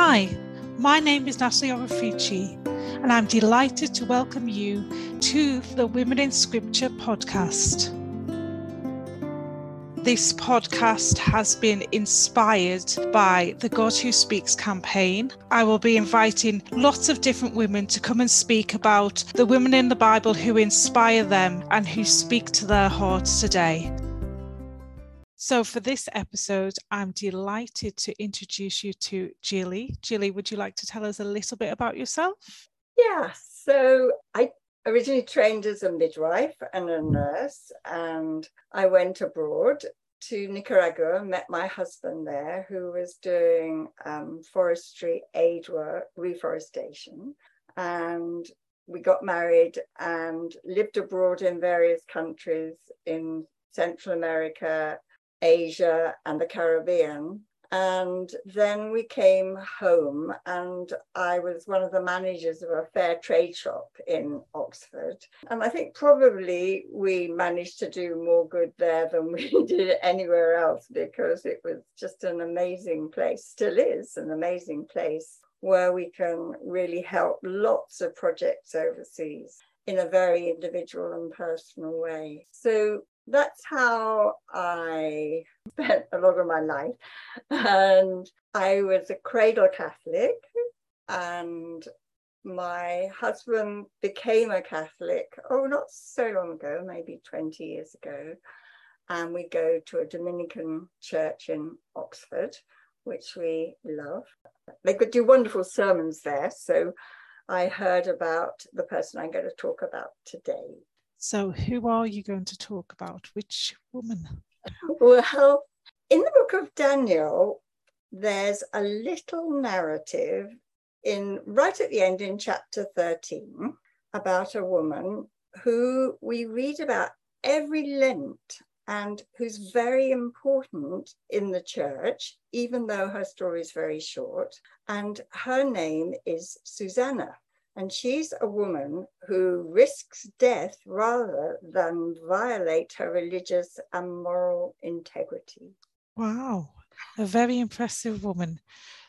Hi, my name is Natalie Orofici, and I'm delighted to welcome you to the Women in Scripture podcast. This podcast has been inspired by the God Who Speaks campaign. I will be inviting lots of different women to come and speak about the women in the Bible who inspire them and who speak to their hearts today. So, for this episode, I'm delighted to introduce you to Jilly. Jilly, would you like to tell us a little bit about yourself? Yeah, so I originally trained as a midwife and a nurse, and I went abroad to Nicaragua, met my husband there, who was doing um, forestry aid work, reforestation, and we got married and lived abroad in various countries in Central America, Asia and the Caribbean. And then we came home, and I was one of the managers of a fair trade shop in Oxford. And I think probably we managed to do more good there than we did anywhere else because it was just an amazing place, still is an amazing place where we can really help lots of projects overseas in a very individual and personal way. So that's how I spent a lot of my life. And I was a cradle Catholic, and my husband became a Catholic, oh, not so long ago, maybe 20 years ago. And we go to a Dominican church in Oxford, which we love. They could do wonderful sermons there. So I heard about the person I'm going to talk about today. So, who are you going to talk about? Which woman? Well, in the book of Daniel, there's a little narrative in right at the end in chapter 13 about a woman who we read about every Lent and who's very important in the church, even though her story is very short. And her name is Susanna. And she's a woman who risks death rather than violate her religious and moral integrity. Wow, a very impressive woman.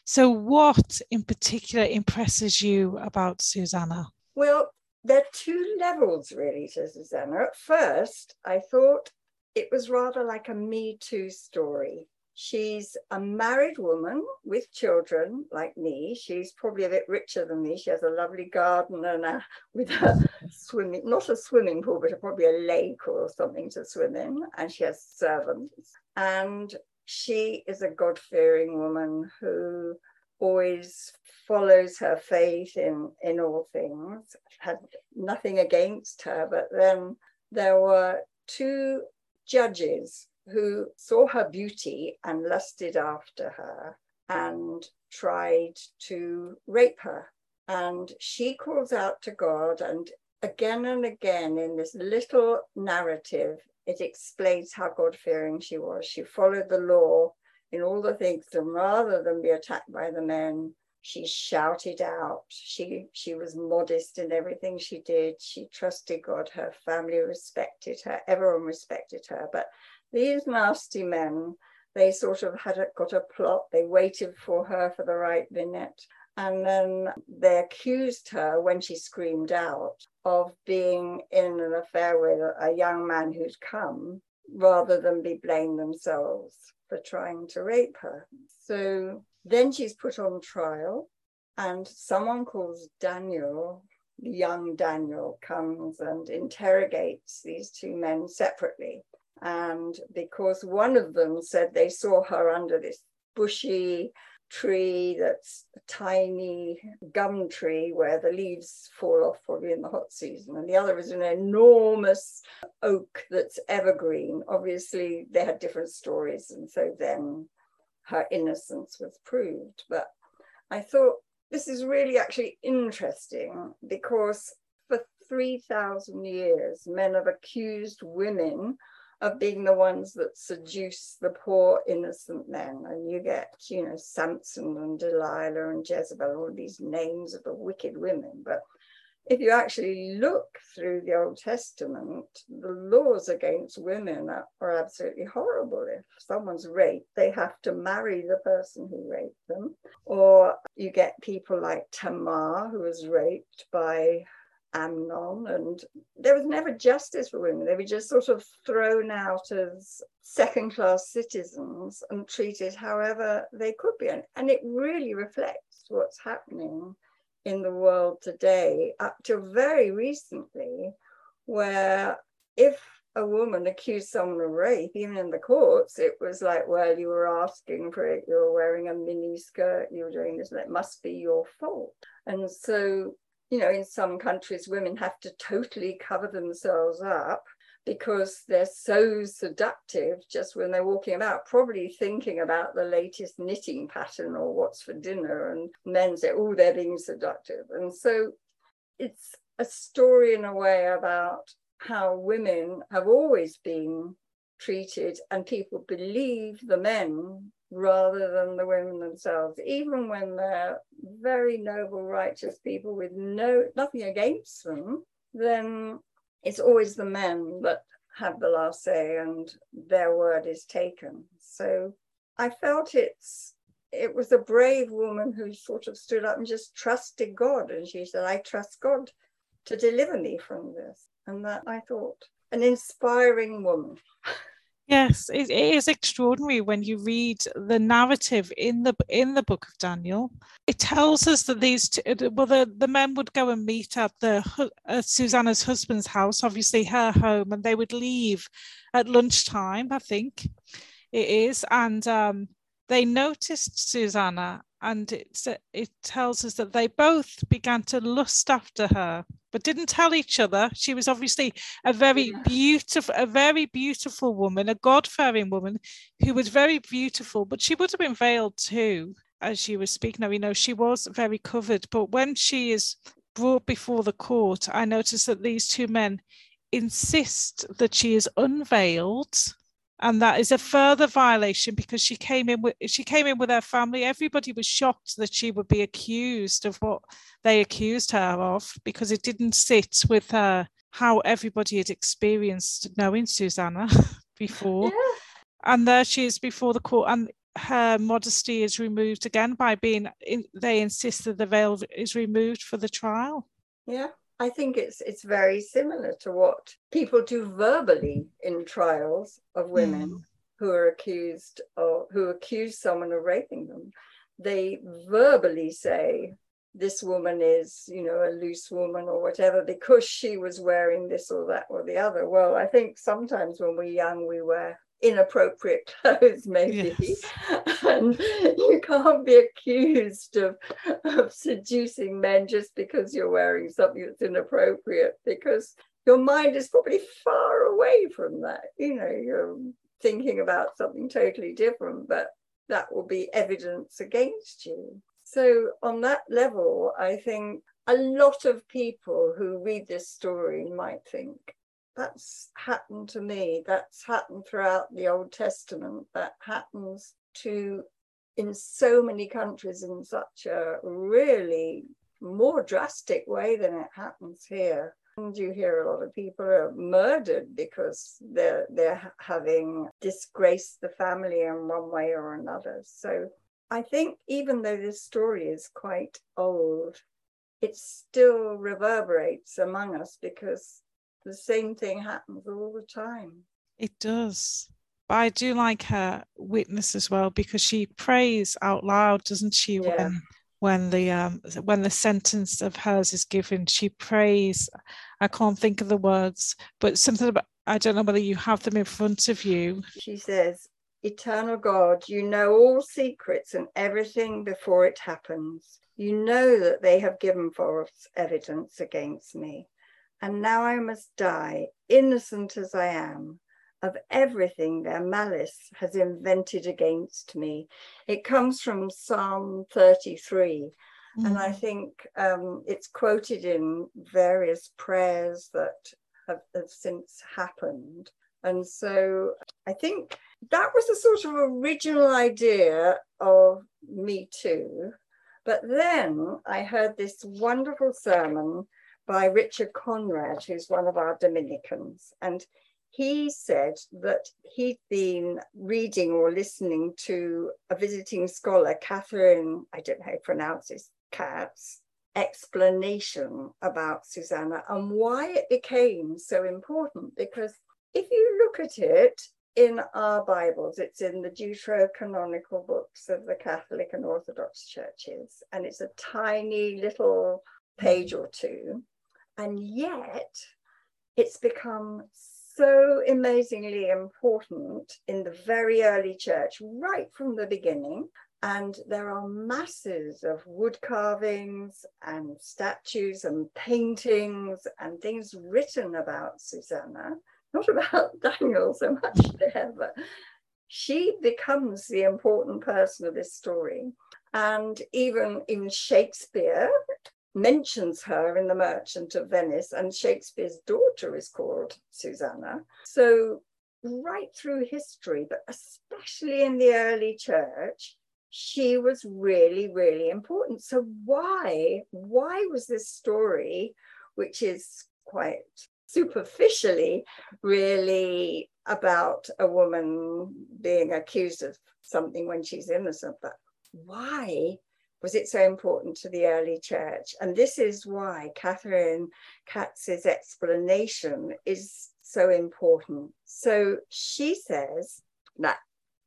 So, what in particular impresses you about Susanna? Well, there are two levels really to Susanna. At first, I thought it was rather like a Me Too story. She's a married woman with children like me. She's probably a bit richer than me. She has a lovely garden and a, with a swimming, not a swimming pool, but probably a lake or something to swim in. And she has servants. And she is a God fearing woman who always follows her faith in, in all things, had nothing against her. But then there were two judges who saw her beauty and lusted after her and tried to rape her. And she calls out to God, and again and again in this little narrative, it explains how God fearing she was. She followed the law in all the things, and rather than be attacked by the men, she shouted out. She she was modest in everything she did. She trusted God. Her family respected her. Everyone respected her. But these nasty men, they sort of had a, got a plot. They waited for her for the right minute. And then they accused her when she screamed out of being in an affair with a young man who'd come rather than be blamed themselves for trying to rape her. So then she's put on trial, and someone calls Daniel, young Daniel, comes and interrogates these two men separately. And because one of them said they saw her under this bushy tree that's a tiny gum tree where the leaves fall off probably in the hot season, and the other is an enormous oak that's evergreen. Obviously, they had different stories, and so then her innocence was proved. But I thought this is really actually interesting because for 3,000 years, men have accused women of being the ones that seduce the poor innocent men. And you get, you know, Samson and Delilah and Jezebel, all these names of the wicked women. But if you actually look through the Old Testament, the laws against women are, are, absolutely horrible. If someone's raped, they have to marry the person who raped them, or you get people like Tamar, who was raped by Amnon, and there was never justice for women. They were just sort of thrown out as second class citizens and treated however they could be. And, and it really reflects what's happening in the world today, up till very recently, where if a woman accused someone of rape, even in the courts, it was like, well, you were asking for it, you were wearing a mini skirt, you were doing this, and it must be your fault. And so you know, in some countries, women have to totally cover themselves up because they're so seductive just when they're walking about, probably thinking about the latest knitting pattern or what's for dinner. And men say, oh, they're being seductive. And so it's a story in a way about how women have always been treated and people believe the men rather than the women themselves, even when they're very noble, righteous people with no nothing against them, then it's always the men that have the last say and their word is taken. So I felt it's it was a brave woman who sort of stood up and just trusted God. And she said, I trust God to deliver me from this. And that I thought an inspiring woman. Yes, it, it is extraordinary when you read the narrative in the in the book of Daniel. It tells us that these two, uh, well, the, the men would go and meet at the uh, Susanna's husband's house, obviously her home, and they would leave at lunchtime. I think it is, and um, they noticed Susanna, and it it tells us that they both began to lust after her but didn't tell each other. She was obviously a very yeah. beautiful, a very beautiful woman, a God-fearing woman who was very beautiful, but she would have been veiled too, as she was speaking of. You know, she was very covered, but when she is brought before the court, I noticed that these two men insist that she is unveiled and that is a further violation because she came in with she came in with her family. Everybody was shocked that she would be accused of what they accused her of because it didn't sit with her how everybody had experienced knowing susanna before. Yeah. and there she is before the court and her modesty is removed again by being in, they insist that the veil is removed for the trial. Yeah I think it's it's very similar to what people do verbally in trials of women mm. who are accused or who accuse someone of raping them. They verbally say this woman is, you know, a loose woman or whatever because she was wearing this or that or the other. Well, I think sometimes when we're young, we wear inappropriate clothes, maybe. Yes. And you can't be accused of, of seducing men just because you're wearing something that's inappropriate, because your mind is probably far away from that. You know, you're thinking about something totally different, but that will be evidence against you. So, on that level, I think a lot of people who read this story might think, that's happened to me. That's happened throughout the Old Testament. That happens to in so many countries in such a really more drastic way than it happens here. And you hear a lot of people are murdered because they're they're having disgraced the family in one way or another. So I think even though this story is quite old, it still reverberates among us because the same thing happens all the time. It does. But I do like her witness as well because she prays out loud, doesn't she? Yeah. When when the um, when the sentence of hers is given, she prays. I can't think of the words, but something about I don't know whether you have them in front of you. She says, Eternal God, you know all secrets and everything before it happens. You know that they have given false evidence against me and now I must die, innocent as I am, of everything their malice has invented against me. It comes from Psalm 33. Mm. And I mm. think um, it's quoted in various prayers that have, have since happened. And so I think that was the sort of original idea of Me Too. But then I heard this wonderful sermon by Richard Conrad, who's one of our Dominicans. And he said that he'd been reading or listening to a visiting scholar, Catherine, I don't know how to pronounce this, Katz, explanation about Susanna and why it became so important. Because if you look at it in our Bibles, it's in the Deuterocanonical books of the Catholic and Orthodox churches, and it's a tiny little page or two. And yet, it's become so amazingly important in the very early church, right from the beginning. And there are masses of wood carvings and statues and paintings and things written about Susanna, not about Daniel so much there, but she becomes the important person of this story. And even in Shakespeare mentions her in The Merchant of Venice, and Shakespeare's daughter is called Susanna. So, right through history, but especially in the early church, she was really, really important. So why, why was this story, which is quite superficially really about a woman being accused of something when she's innocent, but why was it so important to the early church? And this is why Catherine Katz's explanation is so important. So she says that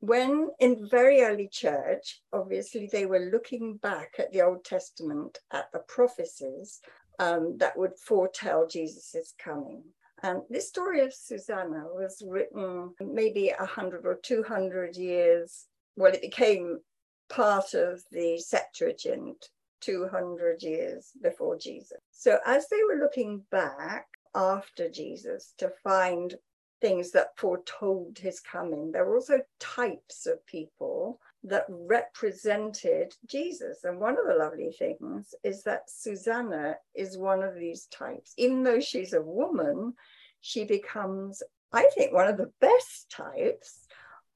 when in very early church, obviously they were looking back at the Old Testament at the prophecies um, that would foretell Jesus's coming. And this story of Susanna was written maybe 100 or 200 years. Well, it became part of the Septuagint 200 years before Jesus. So as they were looking back after Jesus to find things that foretold his coming. There were also types of people that represented Jesus. And one of the lovely things is that Susanna is one of these types. Even though she's a woman, she becomes, I think, one of the best types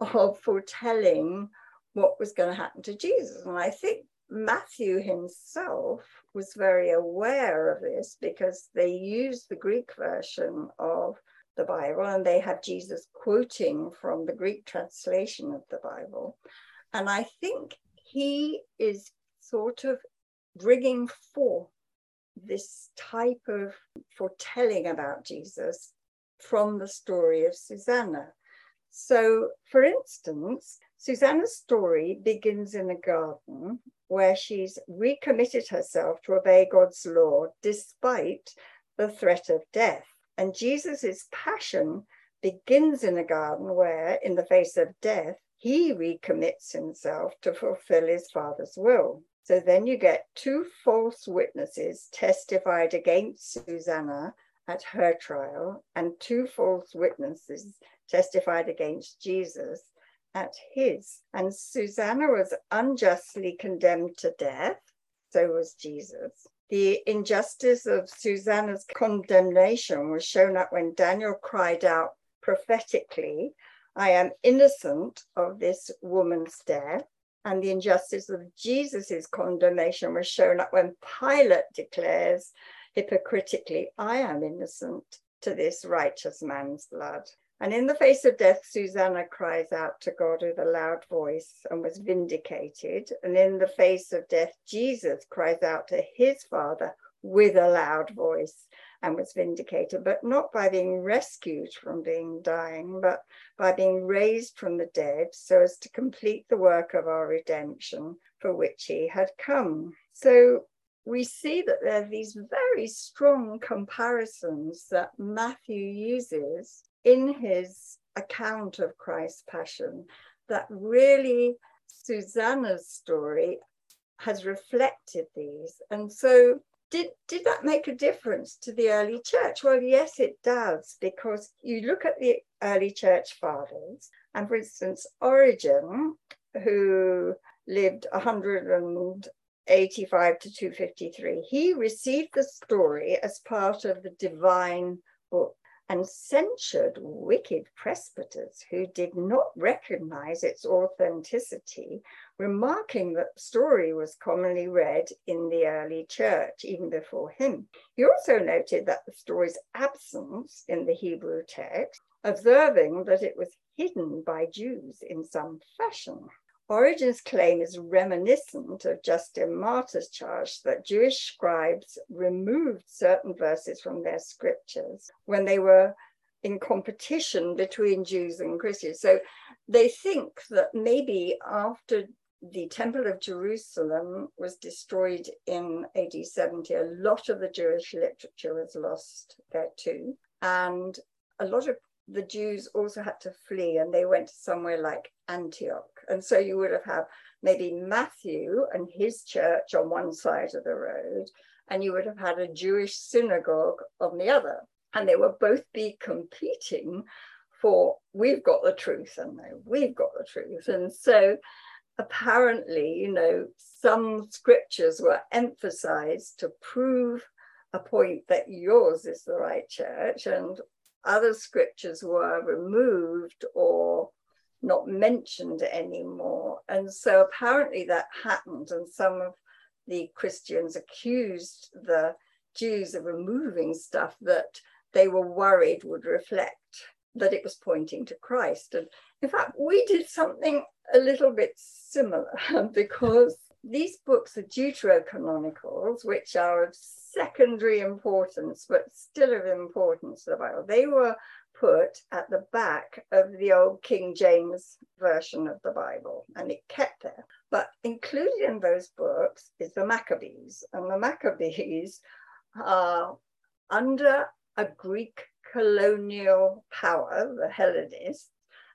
of foretelling what was going to happen to Jesus. And I think Matthew himself was very aware of this because they used the Greek version of the Bible, and they had Jesus quoting from the Greek translation of the Bible. And I think he is sort of bringing forth this type of foretelling about Jesus from the story of Susanna. So, for instance, Susanna's story begins in a garden where she's recommitted herself to obey God's law despite the threat of death. And Jesus's passion begins in a garden where, in the face of death, he recommits himself to fulfill his Father's will. So then you get two false witnesses testified against Susanna at her trial, and two false witnesses testified against Jesus at his. And Susanna was unjustly condemned to death, so was Jesus. The injustice of Susanna's condemnation was shown up when Daniel cried out prophetically, I am innocent of this woman's death. And the injustice of Jesus's condemnation was shown up when Pilate declares hypocritically, I am innocent to this righteous man's blood. And in the face of death, Susanna cries out to God with a loud voice and was vindicated. And in the face of death, Jesus cries out to his Father with a loud voice and was vindicated, but not by being rescued from being dying, but by being raised from the dead so as to complete the work of our redemption for which he had come. So we see that there are these very strong comparisons that Matthew uses in his account of Christ's passion that really Susanna's story has reflected these. And so did, did that make a difference to the early church? Well, yes, it does, because you look at the early church fathers, and for instance, Origen, who lived 185 to 253, he received the story as part of the divine book and censured wicked presbyters who did not recognize its authenticity, remarking that the story was commonly read in the early church even before him. He also noted that the story's absence in the Hebrew text observing that it was hidden by Jews in some fashion. Origen's claim is reminiscent of Justin Martyr's charge that Jewish scribes removed certain verses from their scriptures when they were in competition between Jews and Christians. So they think that maybe after the Temple of Jerusalem was destroyed in AD 70, a lot of the Jewish literature was lost there too. And a lot of the Jews also had to flee and they went to somewhere like Antioch. And so you would have had maybe Matthew and his church on one side of the road, and you would have had a Jewish synagogue on the other. And they would both be competing for we've got the truth and we've got the truth. And so apparently, you know, some scriptures were emphasized to prove a point that yours is the right church and other scriptures were removed or not mentioned anymore. And so apparently that happened, and some of the Christians accused the Jews of removing stuff that they were worried would reflect that it was pointing to Christ. And in fact, we did something a little bit similar because these books are deuterocanonicals, which are of secondary importance, but still of importance to the Bible. They were put at the back of the old King James version of the Bible, and it kept there. But included in those books is the Maccabees, and the Maccabees are under a Greek colonial power, the Hellenists,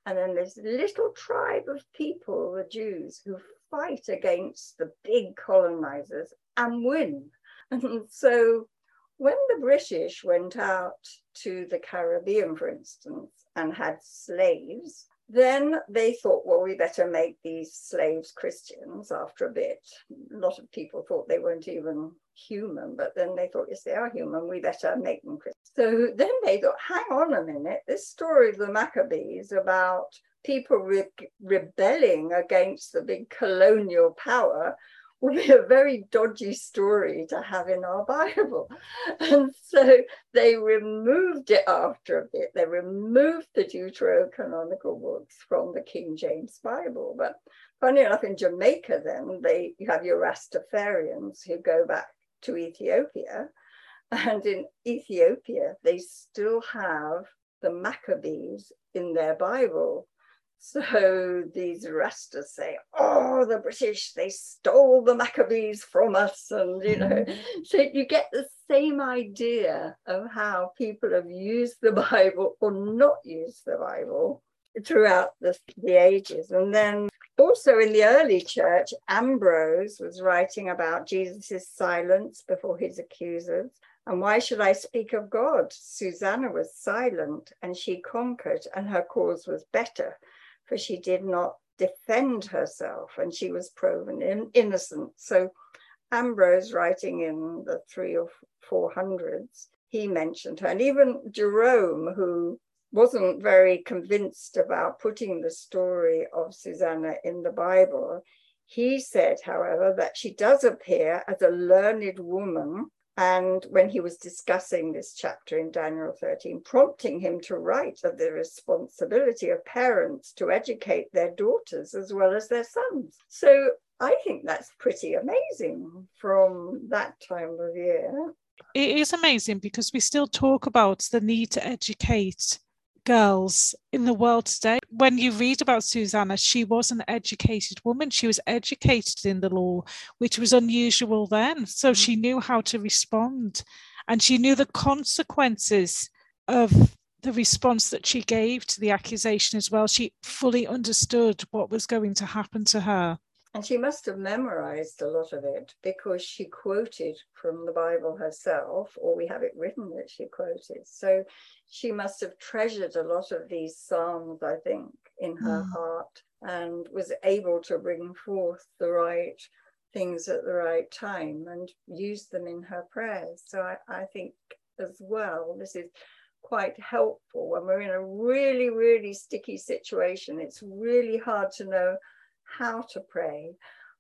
and then this little tribe of people, the Jews, who fight against the big colonizers and win. And so when the British went out to the Caribbean, for instance, and had slaves, then they thought, well, we better make these slaves Christians after a bit. A lot of people thought they weren't even human, but then they thought, yes, they are human, we better make them Christians. So then they thought, hang on a minute, this story of the Maccabees about people re- rebelling against the big colonial power would be a very dodgy story to have in our Bible. And so they removed it after a bit. They removed the Deuterocanonical books from the King James Bible. But funny enough, in Jamaica, then they you have your Rastafarians who go back to Ethiopia. And in Ethiopia, they still have the Maccabees in their Bible. So these Rastas say, oh, the British, they stole the Maccabees from us. And, you know, mm-hmm. so you get the same idea of how people have used the Bible or not used the Bible throughout the, the ages. And then also in the early church, Ambrose was writing about Jesus' silence before his accusers. And why should I speak of God? Susanna was silent and she conquered, and her cause was better for she did not defend herself and she was proven in, innocent. So Ambrose, writing in the three or four hundreds, he mentioned her. And even Jerome, who wasn't very convinced about putting the story of Susanna in the Bible, he said, however, that she does appear as a learned woman and when he was discussing this chapter in Daniel 13, prompting him to write of the responsibility of parents to educate their daughters as well as their sons. So I think that's pretty amazing from that time of year. It is amazing because we still talk about the need to educate girls in the world today. When you read about Susanna, she was an educated woman. She was educated in the law, which was unusual then. So mm. she knew how to respond and she knew the consequences of the response that she gave to the accusation as well. She fully understood what was going to happen to her. And she must have memorized a lot of it because she quoted from the Bible herself, or we have it written that she quoted. So she must have treasured a lot of these Psalms, I think, in her mm. heart and was able to bring forth the right things at the right time and use them in her prayers. So I, I think as well, this is quite helpful when we're in a really, really sticky situation. It's really hard to know how to pray,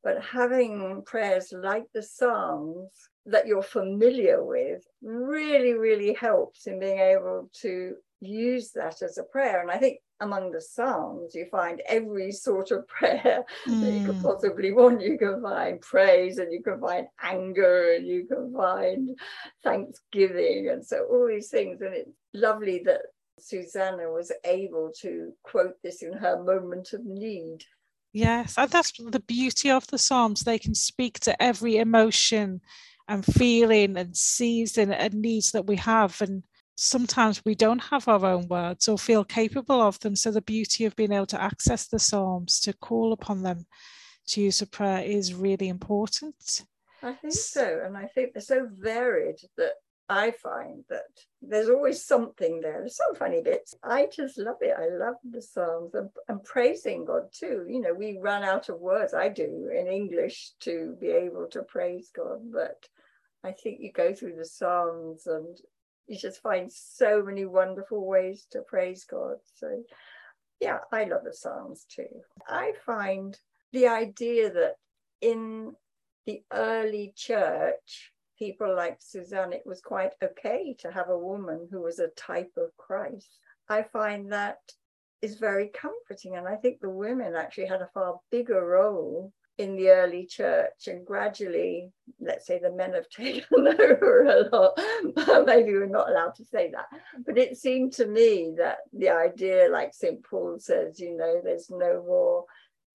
but having prayers like the Psalms that you're familiar with really, really helps in being able to use that as a prayer. And I think among the Psalms, you find every sort of prayer mm. that you could hmm. possibly want. You can find praise and you can find anger and you can find thanksgiving. And so all these things. And it's lovely that Susanna was able to quote this in her moment of need. Yes, and that's the beauty of the Psalms. They can speak to every emotion and feeling and season and needs that we have. And sometimes we don't have our own words or feel capable of them. So the beauty of being able to access the Psalms, to call upon them, to use a prayer is really important. I think so. And I think they're so varied that I find that there's always something there. There's some funny bits. I just love it. I love the Psalms and, and praising God too. You know, we run out of words, I do in English to be able to praise God, but I think you go through the Psalms and you just find so many wonderful ways to praise God. So, yeah, I love the Psalms too. I find the idea that in the early church, people like Susanna, it was quite okay to have a woman who was a type of Christ. I find that is very comforting. And I think the women actually had a far bigger role in the early church and gradually let's say the men have taken over a lot maybe we're not allowed to say that but it seemed to me that the idea like st paul says you know there's no more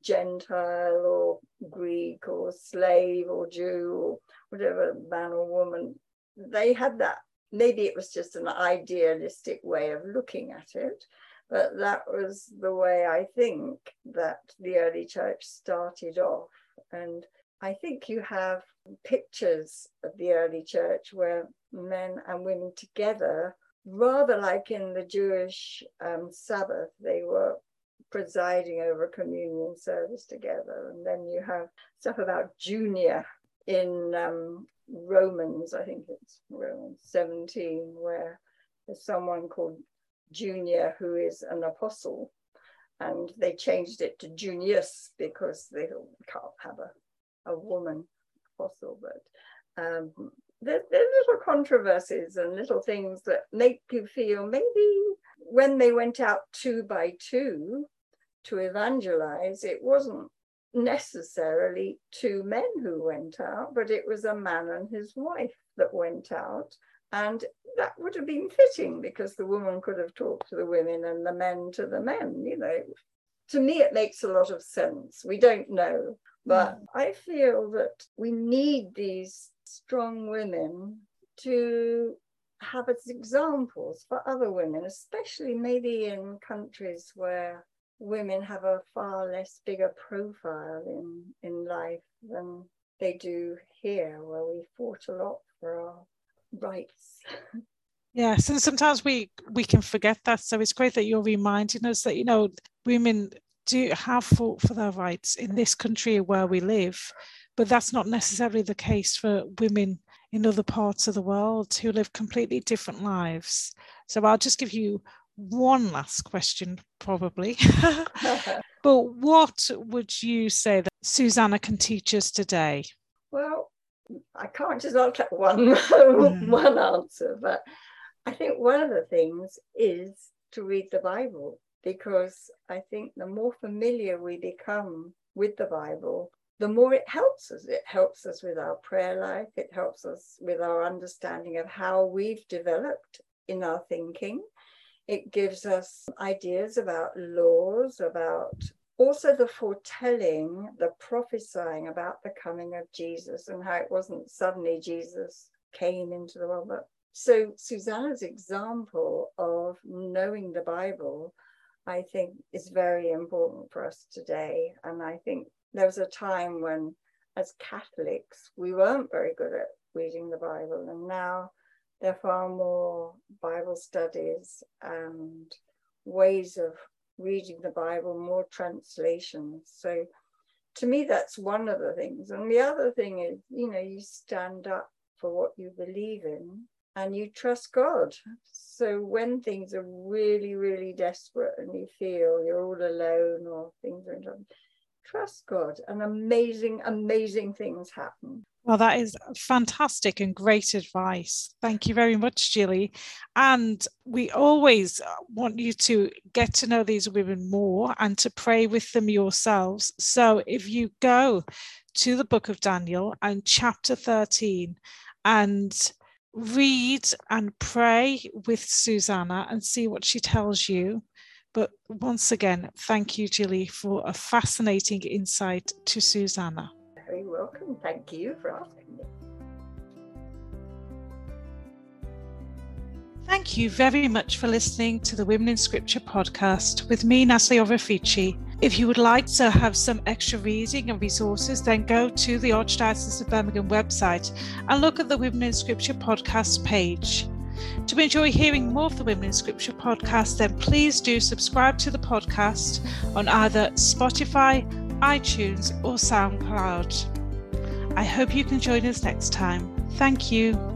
gentile or greek or slave or jew or whatever man or woman they had that maybe it was just an idealistic way of looking at it but that was the way I think that the early church started off. And I think you have pictures of the early church where men and women together, rather like in the Jewish um, Sabbath, they were presiding over a communion service together. And then you have stuff about Junia in um, Romans, I think it's Romans 17, where there's someone called Junia who is an apostle, and they changed it to Junius because they can't have a, a woman apostle. But um, there, there are little controversies and little things that make you feel maybe when they went out two by two to evangelize, it wasn't necessarily two men who went out, but it was a man and his wife that went out. And that would have been fitting because the woman could have talked to the women and the men to the men, you know. To me, it makes a lot of sense. We don't know, but mm. I feel that we need these strong women to have as examples for other women, especially maybe in countries where women have a far less bigger profile in, in life than they do here, where we fought a lot for our rights. Yes, and sometimes we we can forget that. So it's great that you're reminding us that you know women do have fought for their rights in this country where we live, but that's not necessarily the case for women in other parts of the world who live completely different lives. So I'll just give you one last question, probably. but what would you say that Susanna can teach us today? Well, I can't just answer one mm. one answer, but I think one of the things is to read the Bible because I think the more familiar we become with the Bible, the more it helps us. It helps us with our prayer life, it helps us with our understanding of how we've developed in our thinking. It gives us ideas about laws, about also the foretelling, the prophesying about the coming of Jesus and how it wasn't suddenly Jesus came into the world. But so Susanna's example of knowing the Bible, I think, is very important for us today. And I think there was a time when, as Catholics, we weren't very good at reading the Bible, and now there are far more Bible studies and ways of reading the Bible, more translations. So to me, that's one of the things. And the other thing is, you know, you stand up for what you believe in and you trust God. So when things are really, really desperate and you feel you're all alone or things are done, trust God and amazing, amazing things happen Well, that is fantastic and great advice. Thank you very much, Julie. And we always uh, want you to get to know these women more and to pray with them yourselves. So if you go to the book of Daniel and chapter 13 and read and pray with Susanna and see what she tells you. But once again, thank you, Julie, for a fascinating insight to Susanna very welcome. Thank you for asking me. Thank you very much for listening to the Women in Scripture podcast with me, Natalie Orefici. If you would like to have some extra reading and resources, then go to the Archdiocese of Birmingham website and look at the Women in Scripture podcast page. To enjoy hearing more of the Women in Scripture podcast, then please do subscribe to the podcast on either Spotify, iTunes, or SoundCloud. I hope you can join us next time. Thank you.